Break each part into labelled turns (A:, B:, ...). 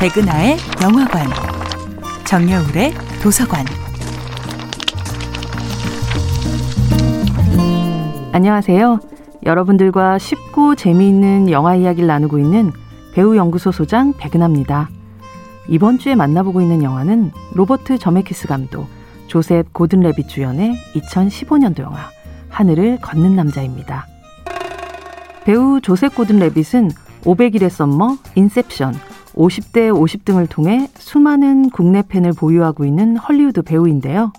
A: 백은하의 영화관, 정여울의 도서관.
B: 안녕하세요. 여러분들과 쉽고 재미있는 영화 이야기를 나누고 있는 배우 연구소 소장 백은하입니다. 이번 주에 만나보고 있는 영화는 로버트 저메키스 감독, 조셉 고든 레빗 주연의 2015년도 영화 하늘을 걷는 남자입니다. 배우 조셉 고든 레빗은 500일의 썸머, 인셉션, 50대 50 등을 통해 수많은 국내 팬을 보유하고 있는 헐리우드 배우인데요.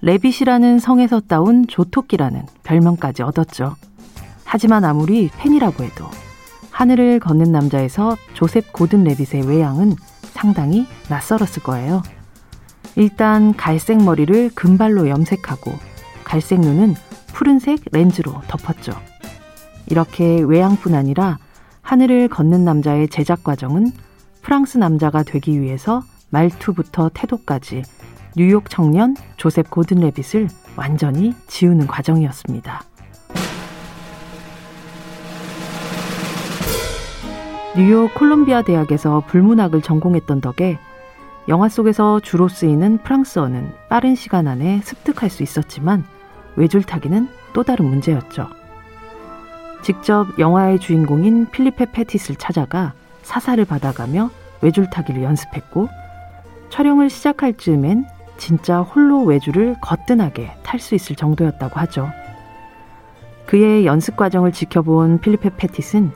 B: 레빗이라는 성에서 따온 조토끼라는 별명까지 얻었죠. 하지만 아무리 팬이라고 해도 하늘을 걷는 남자에서 조셉 고든 레빗의 외양은 상당히 낯설었을 거예요. 일단 갈색 머리를 금발로 염색하고 갈색 눈은 푸른색 렌즈로 덮었죠. 이렇게 외양뿐 아니라 하늘을 걷는 남자의 제작 과정은 프랑스 남자가 되기 위해서 말투부터 태도까지 뉴욕 청년 조셉 고든 레빗을 완전히 지우는 과정이었습니다. 뉴욕 콜롬비아 대학에서 불문학을 전공했던 덕에 영화 속에서 주로 쓰이는 프랑스어는 빠른 시간 안에 습득할 수 있었지만 외줄타기는 또 다른 문제였죠. 직접 영화의 주인공인 필리페 페티스를 찾아가 사사를 받아가며 외줄타기를 연습했고 촬영을 시작할 즈음엔 진짜 홀로 외줄을 거뜬하게 탈 수 있을 정도였다고 하죠. 그의 연습 과정을 지켜본 필리페 페티스는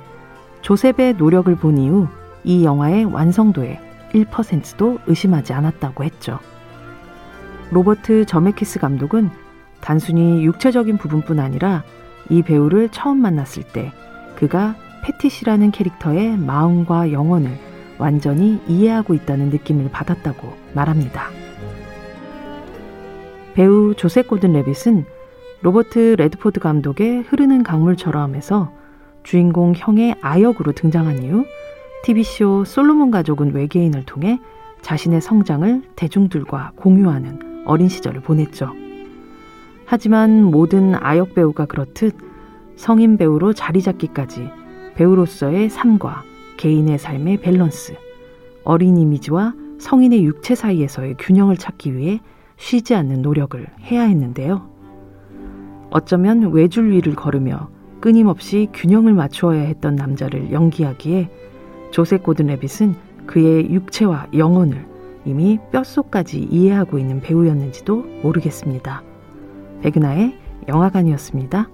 B: 조셉의 노력을 본 이후 이 영화의 완성도에 1%도 의심하지 않았다고 했죠. 로버트 저메키스 감독은 단순히 육체적인 부분뿐 아니라 이 배우를 처음 만났을 때 그가 페티라는 캐릭터의 마음과 영혼을 완전히 이해하고 있다는 느낌을 받았다고 말합니다. 배우 조셉 고든 레빗은 로버트 레드포드 감독의 흐르는 강물처럼에서 주인공 형의 아역으로 등장한 이후 TV쇼 솔로몬 가족은 외계인을 통해 자신의 성장을 대중들과 공유하는 어린 시절을 보냈죠. 하지만 모든 아역 배우가 그렇듯 성인 배우로 자리 잡기까지 배우로서의 삶과 개인의 삶의 밸런스, 어린 이미지와 성인의 육체 사이에서의 균형을 찾기 위해 쉬지 않는 노력을 해야 했는데요. 어쩌면 외줄 위를 걸으며 끊임없이 균형을 맞추어야 했던 남자를 연기하기에 조세 고든 레빗은 그의 육체와 영혼을 이미 뼛속까지 이해하고 있는 배우였는지도 모르겠습니다. 백은하의 영화관이었습니다.